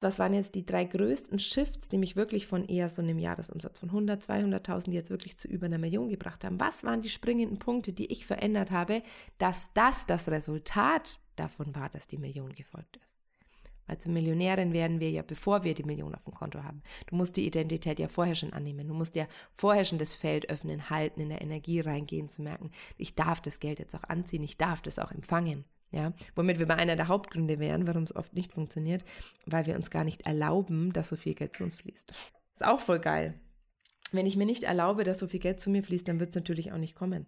was waren jetzt die drei größten Shifts, die mich wirklich von eher so einem Jahresumsatz von 100, 200.000 jetzt wirklich zu über einer Million gebracht haben? Was waren die springenden Punkte, die ich verändert habe, dass das das Resultat davon war, dass die Million gefolgt ist? Also Millionärin werden wir ja, bevor wir die Million auf dem Konto haben. Du musst die Identität ja vorher schon annehmen. Du musst ja vorher schon das Feld öffnen, halten, in der Energie reingehen, zu merken, ich darf das Geld jetzt auch anziehen, ich darf das auch empfangen. Ja, womit wir bei einer der Hauptgründe wären, warum es oft nicht funktioniert, weil wir uns gar nicht erlauben, dass so viel Geld zu uns fließt. Ist auch voll geil. Wenn ich mir nicht erlaube, dass so viel Geld zu mir fließt, dann wird es natürlich auch nicht kommen.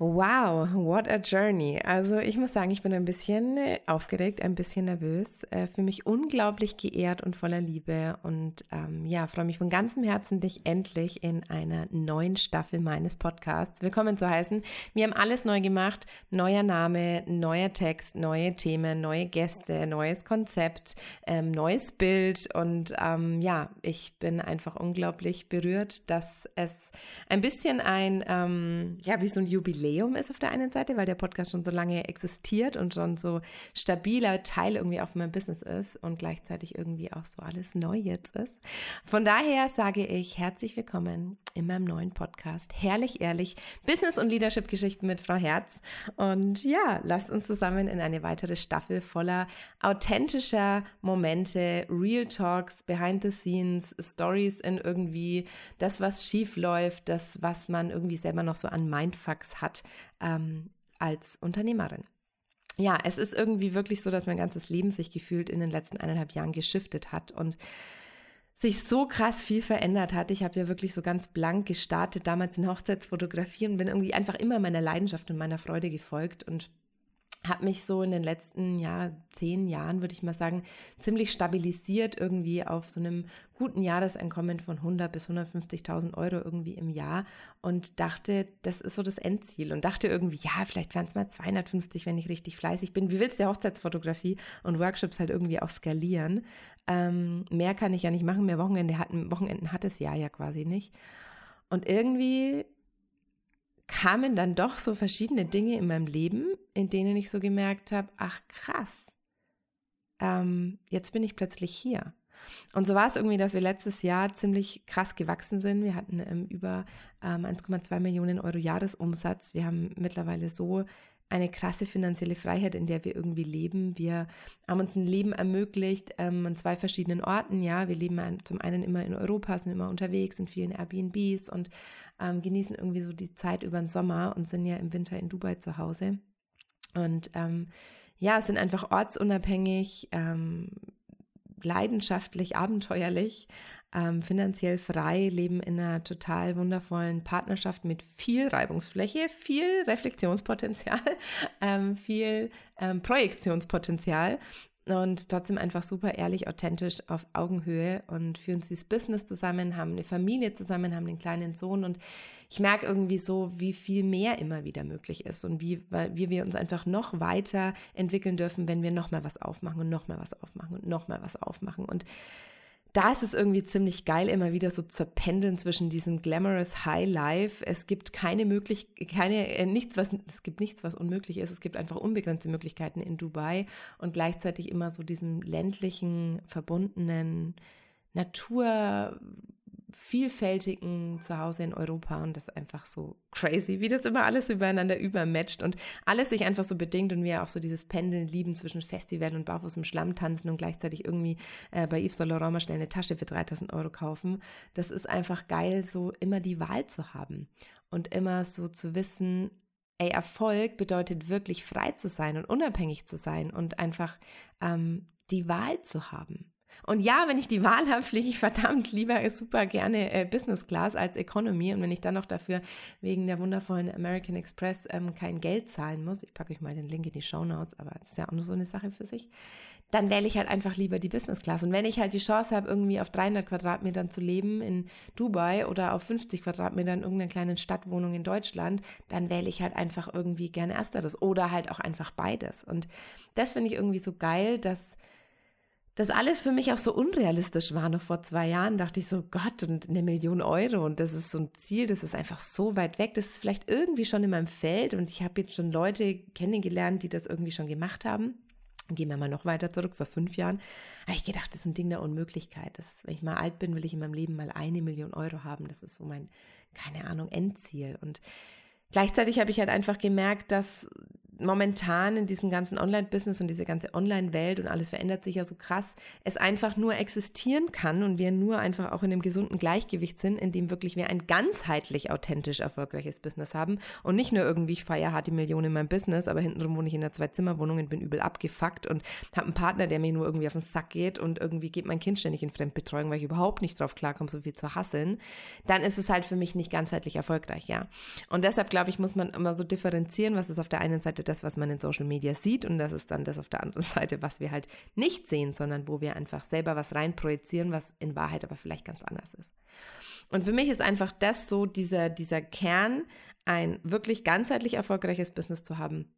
Wow, what a journey. Also ich muss sagen, ich bin ein bisschen äh, aufgeregt, ein bisschen nervös, äh, für mich unglaublich geehrt und voller Liebe und ähm, ja, freue mich von ganzem Herzen, dich endlich in einer neuen Staffel meines Podcasts willkommen zu heißen. Wir haben alles neu gemacht, neuer Name, neuer Text, neue Themen, neue Gäste, neues Konzept, ähm, neues Bild und ähm, ja, ich bin einfach unglaublich berührt, dass es ein bisschen ein, ähm, ja, wie so ein Jubiläum Jubiläum ist auf der einen Seite, weil der Podcast schon so lange existiert und schon so stabiler Teil irgendwie auf meinem Business ist und gleichzeitig irgendwie auch so alles neu jetzt ist. Von daher sage ich herzlich willkommen in meinem neuen Podcast. Herrlich, ehrlich, Business- und Leadership-Geschichten mit Frau Herz. Und ja, lasst uns zusammen in eine weitere Staffel voller authentischer Momente, Real Talks, Behind the Scenes, Stories in irgendwie das, was schief läuft, das, was man irgendwie selber noch so an Mindfucks hat ähm, als Unternehmerin. Ja, es ist irgendwie wirklich so, dass mein ganzes Leben sich gefühlt in den letzten eineinhalb Jahren geschiftet hat und sich so krass viel verändert hat. Ich habe ja wirklich so ganz blank gestartet, damals in Hochzeitsfotografie und bin irgendwie einfach immer meiner Leidenschaft und meiner Freude gefolgt und habe mich so in den letzten ja, zehn Jahren, würde ich mal sagen, ziemlich stabilisiert irgendwie auf so einem guten Jahreseinkommen von 100 bis 150.000 Euro irgendwie im Jahr und dachte, das ist so das Endziel und dachte irgendwie, ja, vielleicht wären es mal 250, wenn ich richtig fleißig bin. Wie willst du Hochzeitsfotografie und Workshops halt irgendwie auch skalieren? Ähm, mehr kann ich ja nicht machen, mehr Wochenende hatten, Wochenenden hat es ja ja quasi nicht. Und irgendwie kamen dann doch so verschiedene Dinge in meinem Leben, in denen ich so gemerkt habe, ach krass, ähm, jetzt bin ich plötzlich hier. Und so war es irgendwie, dass wir letztes Jahr ziemlich krass gewachsen sind. Wir hatten ähm, über ähm, 1,2 Millionen Euro Jahresumsatz. Wir haben mittlerweile so eine krasse finanzielle Freiheit, in der wir irgendwie leben. Wir haben uns ein Leben ermöglicht ähm, an zwei verschiedenen Orten. Ja, wir leben zum einen immer in Europa, sind immer unterwegs in vielen Airbnbs und ähm, genießen irgendwie so die Zeit über den Sommer und sind ja im Winter in Dubai zu Hause. Und ähm, ja, sind einfach ortsunabhängig, ähm, leidenschaftlich, abenteuerlich, ähm, finanziell frei, leben in einer total wundervollen Partnerschaft mit viel Reibungsfläche, viel Reflexionspotenzial, ähm, viel ähm, Projektionspotenzial und trotzdem einfach super ehrlich, authentisch auf Augenhöhe und führen sie das Business zusammen, haben eine Familie zusammen, haben einen kleinen Sohn und ich merke irgendwie so, wie viel mehr immer wieder möglich ist und wie, wie wir uns einfach noch weiter entwickeln dürfen, wenn wir noch mal was aufmachen und noch mal was aufmachen und noch mal was aufmachen und da ist es irgendwie ziemlich geil, immer wieder so zu pendeln zwischen diesem glamorous High Life. Es gibt keine Möglichkeit, keine, äh, nichts, was, es gibt nichts, was unmöglich ist. Es gibt einfach unbegrenzte Möglichkeiten in Dubai und gleichzeitig immer so diesen ländlichen, verbundenen Natur, vielfältigen Zuhause in Europa und das ist einfach so crazy, wie das immer alles übereinander übermatcht und alles sich einfach so bedingt und wir auch so dieses Pendeln lieben zwischen Festival und barfuß im Schlamm tanzen und gleichzeitig irgendwie äh, bei Yves Saint Laurent mal schnell eine Tasche für 3000 Euro kaufen. Das ist einfach geil, so immer die Wahl zu haben und immer so zu wissen, ey, Erfolg bedeutet wirklich frei zu sein und unabhängig zu sein und einfach ähm, die Wahl zu haben. Und ja, wenn ich die Wahl habe, fliege ich verdammt lieber super gerne äh, Business Class als Economy. Und wenn ich dann noch dafür wegen der wundervollen American Express ähm, kein Geld zahlen muss, ich packe euch mal den Link in die Show Notes, aber das ist ja auch nur so eine Sache für sich, dann wähle ich halt einfach lieber die Business Class. Und wenn ich halt die Chance habe, irgendwie auf 300 Quadratmetern zu leben in Dubai oder auf 50 Quadratmetern in irgendeiner kleinen Stadtwohnung in Deutschland, dann wähle ich halt einfach irgendwie gerne ersteres oder halt auch einfach beides. Und das finde ich irgendwie so geil, dass das alles für mich auch so unrealistisch war. Noch vor zwei Jahren dachte ich so, Gott, und eine Million Euro und das ist so ein Ziel, das ist einfach so weit weg. Das ist vielleicht irgendwie schon in meinem Feld und ich habe jetzt schon Leute kennengelernt, die das irgendwie schon gemacht haben. Gehen wir mal noch weiter zurück, vor fünf Jahren. habe ich gedacht, das ist ein Ding der Unmöglichkeit. Das, wenn ich mal alt bin, will ich in meinem Leben mal eine Million Euro haben. Das ist so mein, keine Ahnung, Endziel. Und gleichzeitig habe ich halt einfach gemerkt, dass momentan in diesem ganzen Online-Business und diese ganze Online-Welt und alles verändert sich ja so krass, es einfach nur existieren kann und wir nur einfach auch in einem gesunden Gleichgewicht sind, in dem wirklich wir ein ganzheitlich authentisch erfolgreiches Business haben und nicht nur irgendwie, ich feiere hart die Millionen in meinem Business, aber hintenrum wohne ich in einer Zwei-Zimmer-Wohnung und bin übel abgefuckt und habe einen Partner, der mir nur irgendwie auf den Sack geht und irgendwie geht mein Kind ständig in Fremdbetreuung, weil ich überhaupt nicht drauf klarkomme, so viel zu hasseln, dann ist es halt für mich nicht ganzheitlich erfolgreich, ja. Und deshalb, glaube ich, muss man immer so differenzieren, was ist auf der einen Seite das, was man in Social Media sieht und das ist dann das auf der anderen Seite, was wir halt nicht sehen, sondern wo wir einfach selber was reinprojizieren, was in Wahrheit aber vielleicht ganz anders ist. Und für mich ist einfach das so dieser, dieser Kern, ein wirklich ganzheitlich erfolgreiches Business zu haben,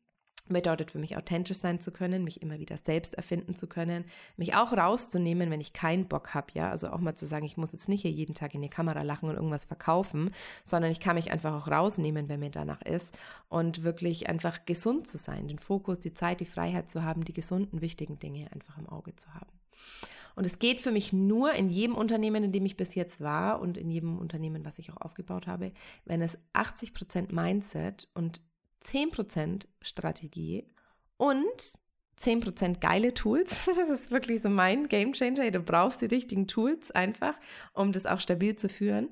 bedeutet für mich authentisch sein zu können, mich immer wieder selbst erfinden zu können, mich auch rauszunehmen, wenn ich keinen Bock habe, ja, also auch mal zu sagen, ich muss jetzt nicht hier jeden Tag in die Kamera lachen und irgendwas verkaufen, sondern ich kann mich einfach auch rausnehmen, wenn mir danach ist und wirklich einfach gesund zu sein, den Fokus, die Zeit, die Freiheit zu haben, die gesunden, wichtigen Dinge einfach im Auge zu haben. Und es geht für mich nur in jedem Unternehmen, in dem ich bis jetzt war und in jedem Unternehmen, was ich auch aufgebaut habe, wenn es 80% Mindset und 10% Strategie und 10% geile Tools. Das ist wirklich so mein Game Changer. Du brauchst die richtigen Tools einfach, um das auch stabil zu führen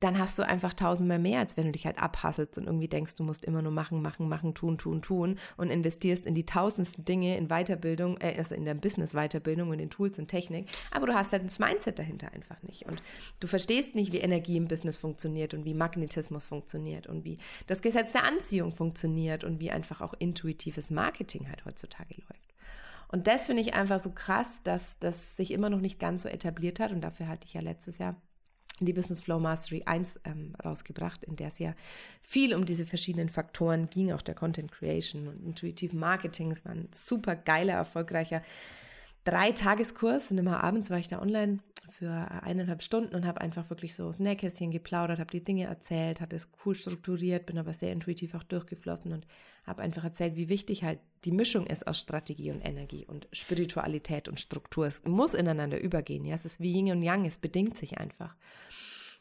dann hast du einfach tausendmal mehr, als wenn du dich halt abhasselst und irgendwie denkst, du musst immer nur machen, machen, machen, tun, tun, tun und investierst in die tausendsten Dinge in Weiterbildung, äh, also in der Business-Weiterbildung und in Tools und Technik, aber du hast halt das Mindset dahinter einfach nicht. Und du verstehst nicht, wie Energie im Business funktioniert und wie Magnetismus funktioniert und wie das Gesetz der Anziehung funktioniert und wie einfach auch intuitives Marketing halt heutzutage läuft. Und das finde ich einfach so krass, dass das sich immer noch nicht ganz so etabliert hat. Und dafür hatte ich ja letztes Jahr die Business Flow Mastery 1 ähm, rausgebracht, in der es ja viel um diese verschiedenen Faktoren ging, auch der Content Creation und intuitiven Marketing. Es war ein super geiler, erfolgreicher Drei-Tageskurs und immer abends war ich da online für eineinhalb Stunden und habe einfach wirklich so aus Nähkästchen geplaudert, habe die Dinge erzählt, hatte es cool strukturiert, bin aber sehr intuitiv auch durchgeflossen und habe einfach erzählt, wie wichtig halt die Mischung ist aus Strategie und Energie und Spiritualität und Struktur. Es muss ineinander übergehen. Ja, es ist wie Yin und Yang, es bedingt sich einfach.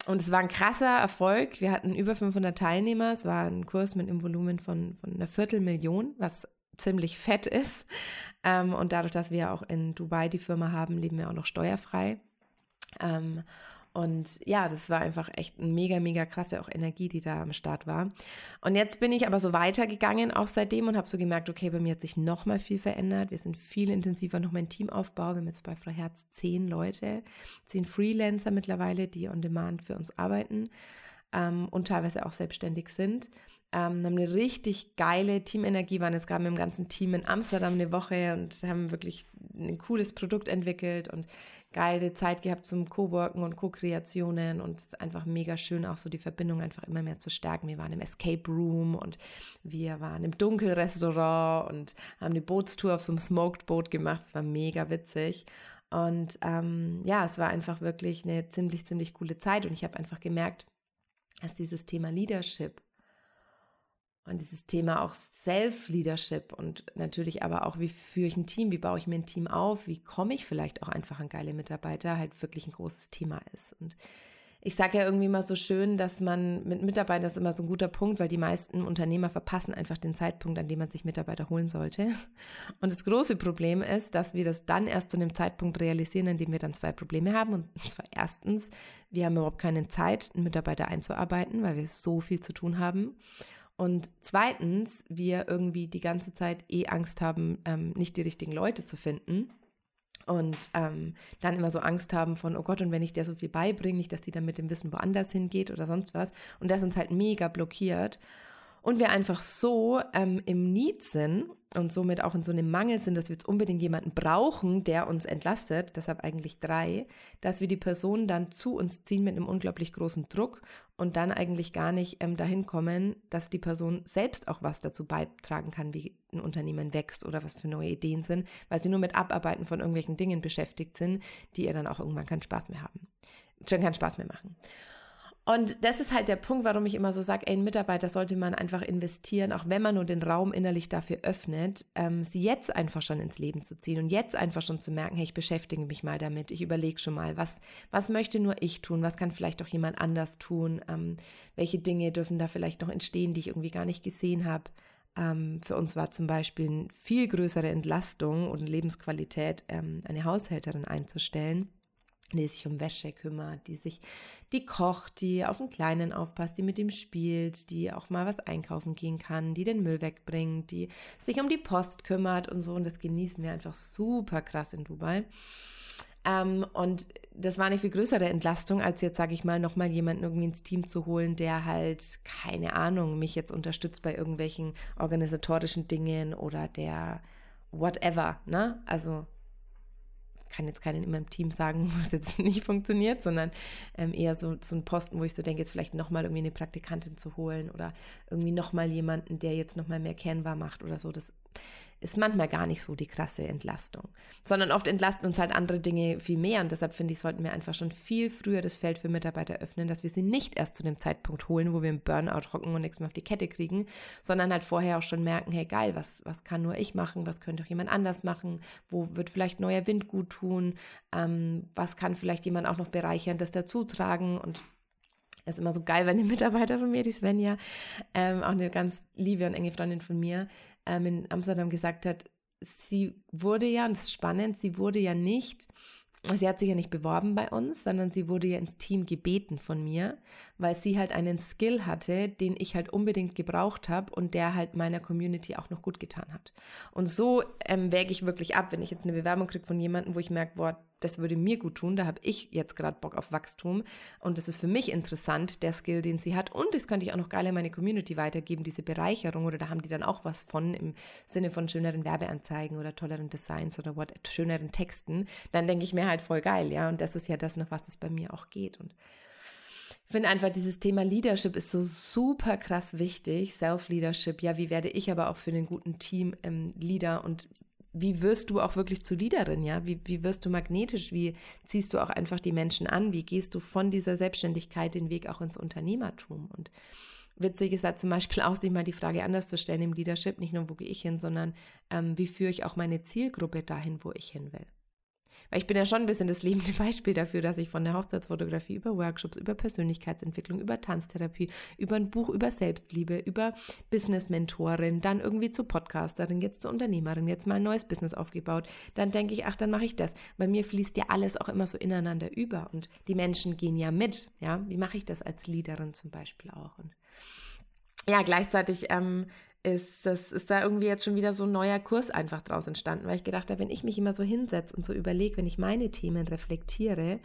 Und es war ein krasser Erfolg. Wir hatten über 500 Teilnehmer. Es war ein Kurs mit einem Volumen von, von einer Viertelmillion, was ziemlich fett ist. Ähm, und dadurch, dass wir auch in Dubai die Firma haben, leben wir auch noch steuerfrei. Ähm, und ja, das war einfach echt mega, mega krasse auch Energie, die da am Start war. Und jetzt bin ich aber so weitergegangen, auch seitdem, und habe so gemerkt, okay, bei mir hat sich noch mal viel verändert. Wir sind viel intensiver noch mein Teamaufbau. Wir haben jetzt bei Frau Herz zehn Leute, zehn Freelancer mittlerweile, die on demand für uns arbeiten ähm, und teilweise auch selbstständig sind ähm, haben eine richtig geile Teamenergie, waren jetzt gerade mit dem ganzen Team in Amsterdam eine Woche und haben wirklich ein cooles Produkt entwickelt und geile Zeit gehabt zum Co-Worken und Co-Kreationen und es ist einfach mega schön, auch so die Verbindung einfach immer mehr zu stärken. Wir waren im Escape Room und wir waren im Dunkelrestaurant und haben eine Bootstour auf so einem Smoked Boot gemacht. Es war mega witzig. Und ähm, ja, es war einfach wirklich eine ziemlich, ziemlich coole Zeit und ich habe einfach gemerkt, dass dieses Thema Leadership und dieses Thema auch Self-Leadership und natürlich aber auch, wie führe ich ein Team, wie baue ich mir ein Team auf, wie komme ich vielleicht auch einfach an geile Mitarbeiter, halt wirklich ein großes Thema ist. Und ich sage ja irgendwie mal so schön, dass man mit Mitarbeitern, das ist immer so ein guter Punkt, weil die meisten Unternehmer verpassen einfach den Zeitpunkt, an dem man sich Mitarbeiter holen sollte. Und das große Problem ist, dass wir das dann erst zu einem Zeitpunkt realisieren, in dem wir dann zwei Probleme haben. Und zwar erstens, wir haben überhaupt keine Zeit, einen Mitarbeiter einzuarbeiten, weil wir so viel zu tun haben. Und zweitens, wir irgendwie die ganze Zeit eh Angst haben, ähm, nicht die richtigen Leute zu finden. Und ähm, dann immer so Angst haben von, oh Gott, und wenn ich der so viel beibringe, nicht, dass die dann mit dem Wissen woanders hingeht oder sonst was. Und das uns halt mega blockiert. Und wir einfach so ähm, im Need sind und somit auch in so einem Mangel sind, dass wir jetzt unbedingt jemanden brauchen, der uns entlastet, deshalb eigentlich drei, dass wir die Person dann zu uns ziehen mit einem unglaublich großen Druck und dann eigentlich gar nicht ähm, dahin kommen, dass die Person selbst auch was dazu beitragen kann, wie ein Unternehmen wächst oder was für neue Ideen sind, weil sie nur mit Abarbeiten von irgendwelchen Dingen beschäftigt sind, die ihr dann auch irgendwann keinen Spaß mehr haben, schon keinen Spaß mehr machen. Und das ist halt der Punkt, warum ich immer so sage, ein Mitarbeiter sollte man einfach investieren, auch wenn man nur den Raum innerlich dafür öffnet, ähm, sie jetzt einfach schon ins Leben zu ziehen und jetzt einfach schon zu merken, hey, ich beschäftige mich mal damit, ich überlege schon mal, was, was möchte nur ich tun, was kann vielleicht auch jemand anders tun, ähm, welche Dinge dürfen da vielleicht noch entstehen, die ich irgendwie gar nicht gesehen habe. Ähm, für uns war zum Beispiel eine viel größere Entlastung und Lebensqualität, ähm, eine Haushälterin einzustellen die sich um Wäsche kümmert, die sich, die kocht, die auf den Kleinen aufpasst, die mit ihm spielt, die auch mal was einkaufen gehen kann, die den Müll wegbringt, die sich um die Post kümmert und so. Und das genießen wir einfach super krass in Dubai. Ähm, und das war eine viel größere Entlastung, als jetzt, sage ich mal, nochmal jemanden irgendwie ins Team zu holen, der halt, keine Ahnung, mich jetzt unterstützt bei irgendwelchen organisatorischen Dingen oder der whatever, ne? Also kann jetzt keinen in meinem Team sagen, wo es jetzt nicht funktioniert, sondern ähm, eher so, so ein Posten, wo ich so denke, jetzt vielleicht nochmal irgendwie eine Praktikantin zu holen oder irgendwie nochmal jemanden, der jetzt nochmal mehr kennbar macht oder so. Das ist manchmal gar nicht so die krasse Entlastung, sondern oft entlasten uns halt andere Dinge viel mehr. Und deshalb finde ich, sollten wir einfach schon viel früher das Feld für Mitarbeiter öffnen, dass wir sie nicht erst zu dem Zeitpunkt holen, wo wir im Burnout hocken und nichts mehr auf die Kette kriegen, sondern halt vorher auch schon merken, hey geil, was, was kann nur ich machen, was könnte auch jemand anders machen, wo wird vielleicht neuer Wind gut tun, ähm, was kann vielleicht jemand auch noch bereichern, das dazu tragen und ist immer so geil, wenn die Mitarbeiter von mir, die Svenja, ähm, auch eine ganz liebe und enge Freundin von mir, ähm, in Amsterdam gesagt hat, sie wurde ja, und das ist spannend, sie wurde ja nicht, sie hat sich ja nicht beworben bei uns, sondern sie wurde ja ins Team gebeten von mir, weil sie halt einen Skill hatte, den ich halt unbedingt gebraucht habe und der halt meiner Community auch noch gut getan hat. Und so ähm, wäge ich wirklich ab, wenn ich jetzt eine Bewerbung kriege von jemandem, wo ich merke, boah, das würde mir gut tun, da habe ich jetzt gerade Bock auf Wachstum. Und das ist für mich interessant, der Skill, den sie hat. Und das könnte ich auch noch geil in meine Community weitergeben, diese Bereicherung. Oder da haben die dann auch was von im Sinne von schöneren Werbeanzeigen oder tolleren Designs oder what, schöneren Texten, dann denke ich mir halt voll geil, ja, und das ist ja das, nach was es bei mir auch geht. Und ich finde einfach, dieses Thema Leadership ist so super krass wichtig. Self-Leadership, ja, wie werde ich aber auch für einen guten Team ähm, Leader? Und wie wirst du auch wirklich zu Leaderin, ja? Wie, wie wirst du magnetisch? Wie ziehst du auch einfach die Menschen an? Wie gehst du von dieser Selbstständigkeit den Weg auch ins Unternehmertum? Und witzig ist da zum Beispiel auch, sich mal die Frage anders zu stellen im Leadership, nicht nur, wo gehe ich hin, sondern ähm, wie führe ich auch meine Zielgruppe dahin, wo ich hin will? Weil ich bin ja schon ein bisschen das lebende Beispiel dafür, dass ich von der Hochzeitsfotografie über Workshops, über Persönlichkeitsentwicklung, über Tanztherapie, über ein Buch über Selbstliebe, über Business-Mentorin, dann irgendwie zur Podcasterin, jetzt zur Unternehmerin, jetzt mal ein neues Business aufgebaut. Dann denke ich, ach, dann mache ich das. Bei mir fließt ja alles auch immer so ineinander über und die Menschen gehen ja mit. Ja, wie mache ich das als Leaderin zum Beispiel auch? Und ja, gleichzeitig ähm, ist, das ist da irgendwie jetzt schon wieder so ein neuer Kurs einfach draus entstanden, weil ich gedacht habe, wenn ich mich immer so hinsetze und so überlege, wenn ich meine Themen reflektiere,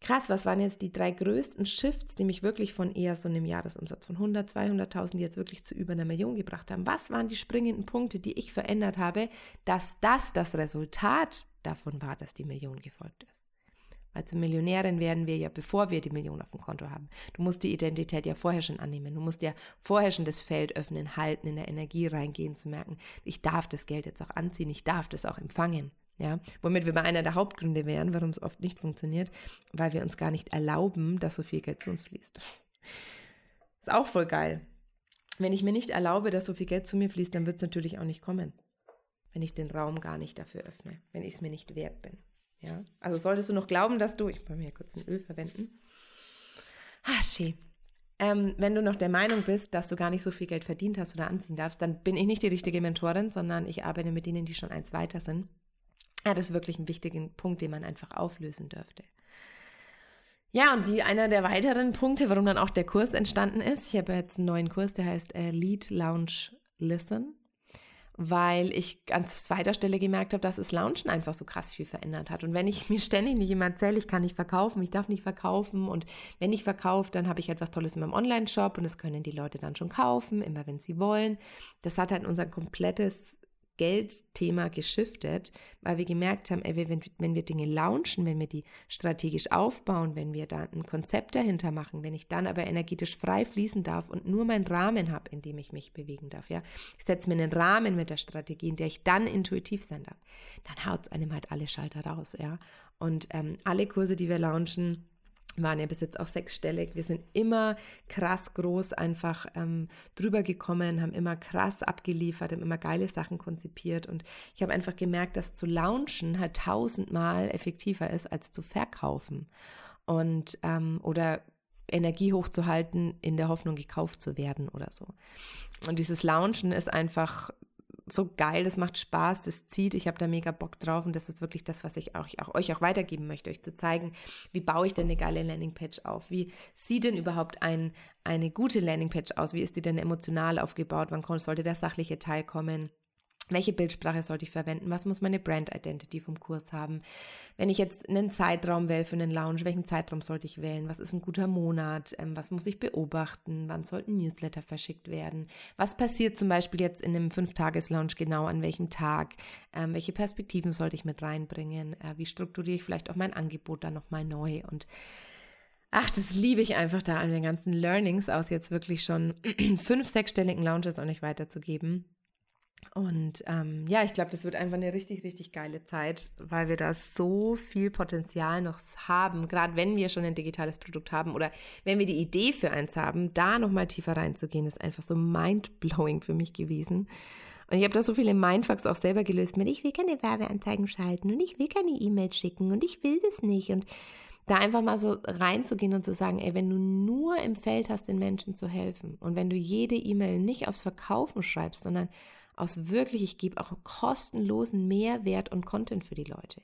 krass, was waren jetzt die drei größten Shifts, die mich wirklich von eher so einem Jahresumsatz von 100, 200.000 jetzt wirklich zu über einer Million gebracht haben? Was waren die springenden Punkte, die ich verändert habe, dass das das Resultat davon war, dass die Million gefolgt ist? Also Millionärin werden wir ja, bevor wir die Million auf dem Konto haben. Du musst die Identität ja vorher schon annehmen. Du musst ja vorher schon das Feld öffnen, halten, in der Energie reingehen, zu merken, ich darf das Geld jetzt auch anziehen, ich darf das auch empfangen. Ja, womit wir bei einer der Hauptgründe wären, warum es oft nicht funktioniert, weil wir uns gar nicht erlauben, dass so viel Geld zu uns fließt. Ist auch voll geil. Wenn ich mir nicht erlaube, dass so viel Geld zu mir fließt, dann wird es natürlich auch nicht kommen. Wenn ich den Raum gar nicht dafür öffne, wenn ich es mir nicht wert bin. Ja, also solltest du noch glauben, dass du, ich wollte mir kurz ein Öl verwenden. Ah, schön. Ähm, wenn du noch der Meinung bist, dass du gar nicht so viel Geld verdient hast oder anziehen darfst, dann bin ich nicht die richtige Mentorin, sondern ich arbeite mit denen, die schon eins weiter sind. Ja, das ist wirklich ein wichtiger Punkt, den man einfach auflösen dürfte. Ja, und die, einer der weiteren Punkte, warum dann auch der Kurs entstanden ist, ich habe jetzt einen neuen Kurs, der heißt äh, Lead Lounge Listen. Weil ich an zweiter Stelle gemerkt habe, dass das Launchen einfach so krass viel verändert hat. Und wenn ich mir ständig nicht jemand erzähle, ich kann nicht verkaufen, ich darf nicht verkaufen und wenn ich verkaufe, dann habe ich etwas Tolles in meinem Online-Shop und das können die Leute dann schon kaufen, immer wenn sie wollen. Das hat halt unser komplettes Geldthema geschiftet, weil wir gemerkt haben, ey, wenn, wenn wir Dinge launchen, wenn wir die strategisch aufbauen, wenn wir da ein Konzept dahinter machen, wenn ich dann aber energetisch frei fließen darf und nur meinen Rahmen habe, in dem ich mich bewegen darf, ja, ich setze mir einen Rahmen mit der Strategie, in der ich dann intuitiv sein darf, dann haut es einem halt alle Schalter raus, ja. Und ähm, alle Kurse, die wir launchen, waren ja bis jetzt auch sechsstellig. Wir sind immer krass groß einfach ähm, drüber gekommen, haben immer krass abgeliefert, haben immer geile Sachen konzipiert und ich habe einfach gemerkt, dass zu launchen halt tausendmal effektiver ist als zu verkaufen und ähm, oder Energie hochzuhalten in der Hoffnung gekauft zu werden oder so. Und dieses Launchen ist einfach so geil, das macht Spaß, das zieht, ich habe da mega Bock drauf und das ist wirklich das, was ich auch, auch euch auch weitergeben möchte, euch zu zeigen, wie baue ich denn eine geile Landingpage auf, wie sieht denn überhaupt ein, eine gute Landingpage aus, wie ist die denn emotional aufgebaut, wann sollte der sachliche Teil kommen, welche Bildsprache sollte ich verwenden? Was muss meine Brand Identity vom Kurs haben? Wenn ich jetzt einen Zeitraum wähle für einen Lounge, welchen Zeitraum sollte ich wählen? Was ist ein guter Monat? Ähm, was muss ich beobachten? Wann sollten Newsletter verschickt werden? Was passiert zum Beispiel jetzt in einem Fünf-Tages-Lounge genau an welchem Tag? Ähm, welche Perspektiven sollte ich mit reinbringen? Äh, wie strukturiere ich vielleicht auch mein Angebot dann nochmal neu? Und Ach, das liebe ich einfach da an den ganzen Learnings aus jetzt wirklich schon fünf, sechsstelligen Lounges auch nicht weiterzugeben. Und ähm, ja, ich glaube, das wird einfach eine richtig, richtig geile Zeit, weil wir da so viel Potenzial noch haben, gerade wenn wir schon ein digitales Produkt haben oder wenn wir die Idee für eins haben, da nochmal tiefer reinzugehen, ist einfach so mindblowing für mich gewesen. Und ich habe da so viele Mindfucks auch selber gelöst mit, ich will keine Werbeanzeigen schalten und ich will keine E-Mails schicken und ich will das nicht. Und da einfach mal so reinzugehen und zu sagen, ey, wenn du nur im Feld hast, den Menschen zu helfen und wenn du jede E-Mail nicht aufs Verkaufen schreibst, sondern aus wirklich, ich gebe auch kostenlosen Mehrwert und Content für die Leute.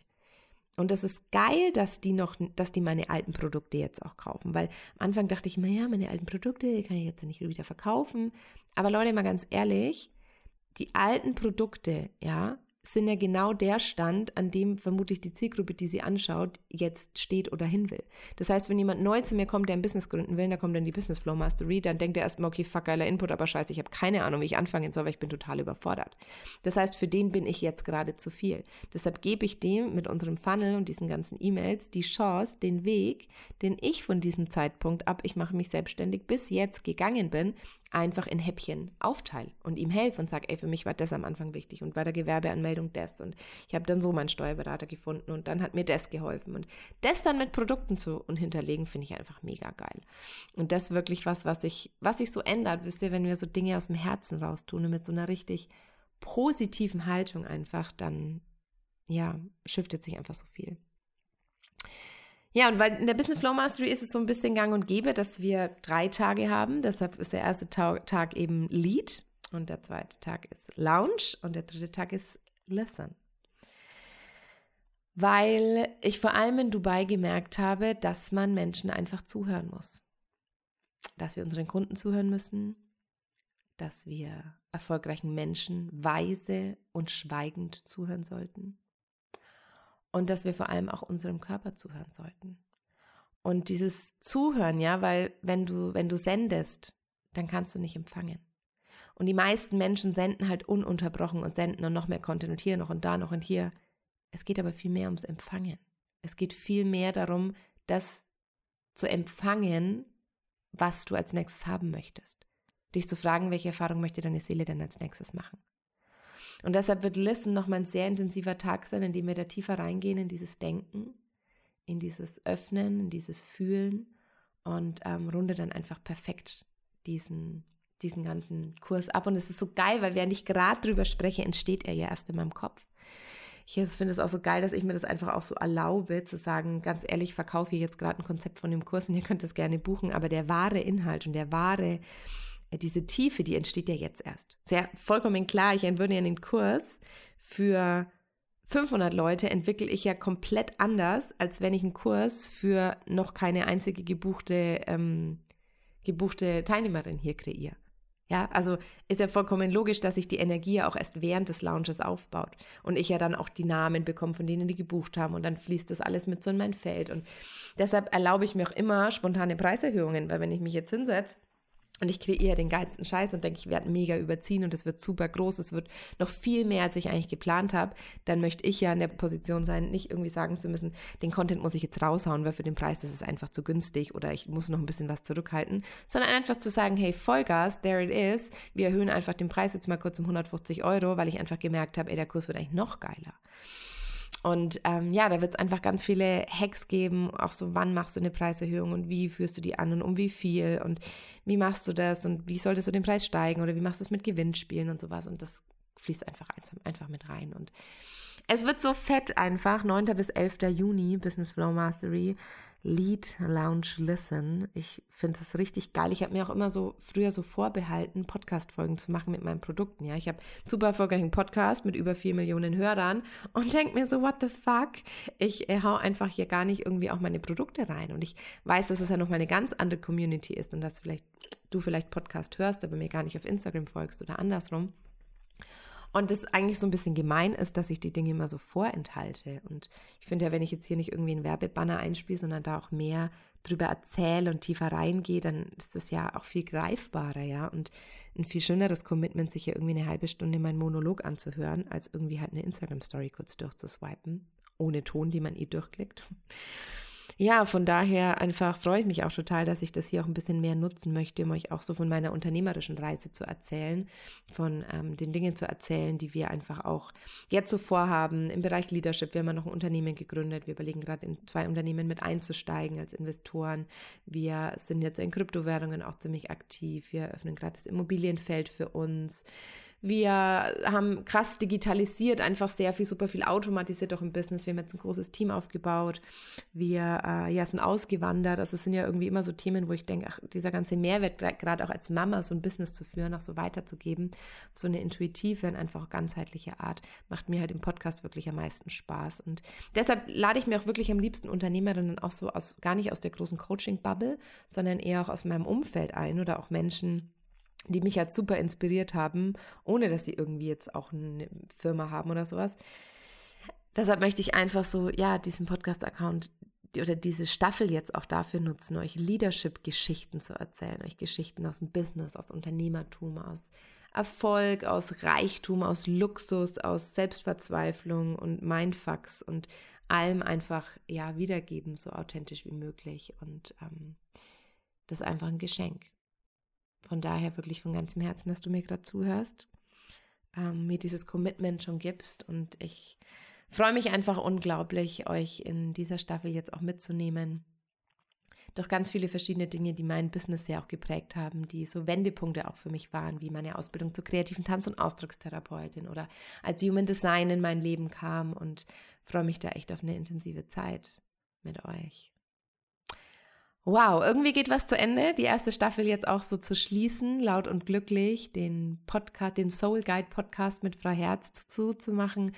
Und das ist geil, dass die noch, dass die meine alten Produkte jetzt auch kaufen. Weil am Anfang dachte ich, naja, meine alten Produkte kann ich jetzt nicht wieder verkaufen. Aber Leute, mal ganz ehrlich, die alten Produkte, ja, sind ja genau der Stand, an dem vermutlich die Zielgruppe, die sie anschaut, jetzt steht oder hin will. Das heißt, wenn jemand neu zu mir kommt, der ein Business gründen will, da kommt dann die Business Flow Mastery, dann denkt er erstmal, okay, fuck, geiler Input, aber scheiße, ich habe keine Ahnung, wie ich anfangen soll, weil ich bin total überfordert. Das heißt, für den bin ich jetzt gerade zu viel. Deshalb gebe ich dem mit unserem Funnel und diesen ganzen E-Mails die Chance, den Weg, den ich von diesem Zeitpunkt ab, ich mache mich selbstständig, bis jetzt gegangen bin, einfach in Häppchen aufteile und ihm helfe und sage, ey, für mich war das am Anfang wichtig und bei der Gewerbeanmeldung das und ich habe dann so meinen Steuerberater gefunden und dann hat mir das geholfen und das dann mit Produkten zu und hinterlegen, finde ich einfach mega geil. Und das wirklich was, was sich, was sich so ändert, wisst ihr, wenn wir so Dinge aus dem Herzen raustun und mit so einer richtig positiven Haltung einfach, dann, ja, shiftet sich einfach so viel. Ja, und weil in der Business Flow Mastery ist es so ein bisschen gang und gäbe, dass wir drei Tage haben. Deshalb ist der erste Tag eben Lead und der zweite Tag ist Lounge und der dritte Tag ist Listen. Weil ich vor allem in Dubai gemerkt habe, dass man Menschen einfach zuhören muss. Dass wir unseren Kunden zuhören müssen, dass wir erfolgreichen Menschen weise und schweigend zuhören sollten und dass wir vor allem auch unserem Körper zuhören sollten. Und dieses Zuhören, ja, weil wenn du, wenn du sendest, dann kannst du nicht empfangen. Und die meisten Menschen senden halt ununterbrochen und senden und noch mehr Content und hier noch und da noch und hier. Es geht aber viel mehr ums Empfangen. Es geht viel mehr darum, das zu empfangen, was du als nächstes haben möchtest. Dich zu fragen, welche Erfahrung möchte deine Seele denn als nächstes machen. Und deshalb wird Listen nochmal ein sehr intensiver Tag sein, in dem wir da tiefer reingehen in dieses Denken, in dieses Öffnen, in dieses Fühlen und ähm, runde dann einfach perfekt diesen, diesen ganzen Kurs ab. Und es ist so geil, weil während ich gerade drüber spreche, entsteht er ja erst in meinem Kopf. Ich finde es auch so geil, dass ich mir das einfach auch so erlaube, zu sagen, ganz ehrlich, ich verkaufe hier jetzt gerade ein Konzept von dem Kurs und ihr könnt das gerne buchen, aber der wahre Inhalt und der wahre diese Tiefe, die entsteht ja jetzt erst. Sehr vollkommen klar, ich entwürde ja den Kurs für 500 Leute entwickle ich ja komplett anders, als wenn ich einen Kurs für noch keine einzige gebuchte, ähm, gebuchte Teilnehmerin hier kreiere. Ja, also ist ja vollkommen logisch, dass sich die Energie ja auch erst während des Launches aufbaut und ich ja dann auch die Namen bekomme, von denen die gebucht haben und dann fließt das alles mit so in mein Feld und deshalb erlaube ich mir auch immer spontane Preiserhöhungen, weil wenn ich mich jetzt hinsetze und ich kreiere den geilsten Scheiß und denke, ich werde mega überziehen und es wird super groß, es wird noch viel mehr, als ich eigentlich geplant habe, dann möchte ich ja in der Position sein, nicht irgendwie sagen zu müssen, den Content muss ich jetzt raushauen, weil für den Preis ist es einfach zu günstig oder ich muss noch ein bisschen was zurückhalten, sondern einfach zu sagen, hey, Vollgas, there it is, wir erhöhen einfach den Preis jetzt mal kurz um 150 Euro, weil ich einfach gemerkt habe, ey, der Kurs wird eigentlich noch geiler. Und ähm, ja, da wird es einfach ganz viele Hacks geben, auch so, wann machst du eine Preiserhöhung und wie führst du die an und um wie viel und wie machst du das und wie solltest du den Preis steigen oder wie machst du es mit Gewinnspielen und sowas. Und das fließt einfach, einfach mit rein. Und es wird so fett einfach, 9. bis 11. Juni, Business Flow Mastery. Lead, Lounge, Listen. Ich finde es richtig geil. Ich habe mir auch immer so früher so vorbehalten, Podcast-Folgen zu machen mit meinen Produkten. Ja, ich habe super erfolgreichen Podcast mit über vier Millionen Hörern und denke mir so, what the fuck? Ich äh, hau einfach hier gar nicht irgendwie auch meine Produkte rein. Und ich weiß, dass es ja nochmal eine ganz andere Community ist und dass vielleicht du vielleicht Podcast hörst, aber mir gar nicht auf Instagram folgst oder andersrum. Und das eigentlich so ein bisschen gemein ist, dass ich die Dinge immer so vorenthalte. Und ich finde ja, wenn ich jetzt hier nicht irgendwie einen Werbebanner einspiele, sondern da auch mehr drüber erzähle und tiefer reingehe, dann ist das ja auch viel greifbarer, ja. Und ein viel schöneres Commitment, sich ja irgendwie eine halbe Stunde meinen Monolog anzuhören, als irgendwie halt eine Instagram-Story kurz durchzuswipen, ohne Ton, die man eh durchklickt ja, von daher einfach freue ich mich auch total, dass ich das hier auch ein bisschen mehr nutzen möchte, um euch auch so von meiner unternehmerischen Reise zu erzählen, von ähm, den Dingen zu erzählen, die wir einfach auch jetzt so vorhaben. Im Bereich Leadership, wir haben ja noch ein Unternehmen gegründet. Wir überlegen gerade in zwei Unternehmen mit einzusteigen als Investoren. Wir sind jetzt in Kryptowährungen auch ziemlich aktiv. Wir öffnen gerade das Immobilienfeld für uns. Wir haben krass digitalisiert, einfach sehr viel, super viel automatisiert auch im Business. Wir haben jetzt ein großes Team aufgebaut. Wir äh, ja, sind ausgewandert. Also es sind ja irgendwie immer so Themen, wo ich denke, ach, dieser ganze Mehrwert, gerade auch als Mama so ein Business zu führen, auch so weiterzugeben, so eine intuitive und einfach ganzheitliche Art, macht mir halt im Podcast wirklich am meisten Spaß. Und deshalb lade ich mir auch wirklich am liebsten Unternehmerinnen auch so aus, gar nicht aus der großen Coaching-Bubble, sondern eher auch aus meinem Umfeld ein oder auch Menschen, die mich halt super inspiriert haben, ohne dass sie irgendwie jetzt auch eine Firma haben oder sowas. Deshalb möchte ich einfach so, ja, diesen Podcast-Account oder diese Staffel jetzt auch dafür nutzen, euch Leadership-Geschichten zu erzählen, euch Geschichten aus dem Business, aus Unternehmertum, aus Erfolg, aus Reichtum, aus Luxus, aus Selbstverzweiflung und Mindfucks und allem einfach ja wiedergeben, so authentisch wie möglich. Und ähm, das ist einfach ein Geschenk. Von daher wirklich von ganzem Herzen, dass du mir gerade zuhörst, ähm, mir dieses Commitment schon gibst und ich freue mich einfach unglaublich, euch in dieser Staffel jetzt auch mitzunehmen. Durch ganz viele verschiedene Dinge, die mein Business sehr auch geprägt haben, die so Wendepunkte auch für mich waren, wie meine Ausbildung zur kreativen Tanz- und Ausdruckstherapeutin oder als Human Design in mein Leben kam und freue mich da echt auf eine intensive Zeit mit euch. Wow, irgendwie geht was zu Ende. Die erste Staffel jetzt auch so zu schließen, laut und glücklich, den Podcast, den Soul Guide Podcast mit Frau Herz zuzumachen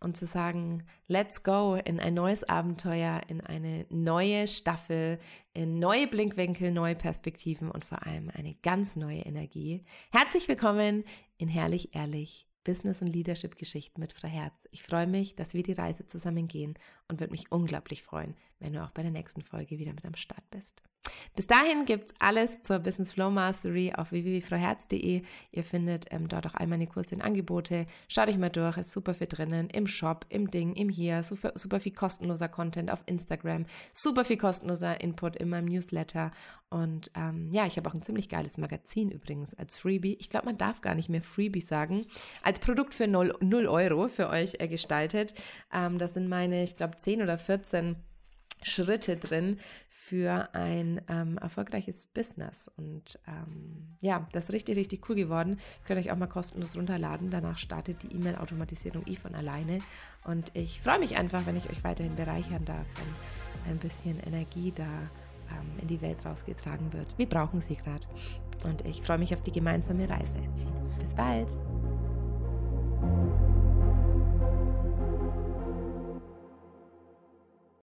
und zu sagen, let's go in ein neues Abenteuer, in eine neue Staffel, in neue Blinkwinkel, neue Perspektiven und vor allem eine ganz neue Energie. Herzlich willkommen in Herrlich Ehrlich Business- und Leadership-Geschichten mit Frau Herz. Ich freue mich, dass wir die Reise zusammen gehen und würde mich unglaublich freuen, wenn du auch bei der nächsten Folge wieder mit am Start bist. Bis dahin gibt's alles zur Business Flow Mastery auf www.frauherz.de. Ihr findet ähm, dort auch all meine Kurse und Angebote. Schaut euch mal durch, ist super viel drinnen, im Shop, im Ding, im Hier, super, super viel kostenloser Content auf Instagram, super viel kostenloser Input in meinem Newsletter und ähm, ja, ich habe auch ein ziemlich geiles Magazin übrigens als Freebie. Ich glaube, man darf gar nicht mehr Freebie sagen. Als Produkt für 0, 0 Euro für euch äh, gestaltet. Ähm, das sind meine, ich glaube, 10 oder 14 Schritte drin für ein ähm, erfolgreiches Business. Und ähm, ja, das ist richtig, richtig cool geworden. Könnt ihr euch auch mal kostenlos runterladen. Danach startet die E-Mail-Automatisierung eh von alleine. Und ich freue mich einfach, wenn ich euch weiterhin bereichern darf, wenn ein bisschen Energie da ähm, in die Welt rausgetragen wird. Wir brauchen sie gerade. Und ich freue mich auf die gemeinsame Reise. Bis bald!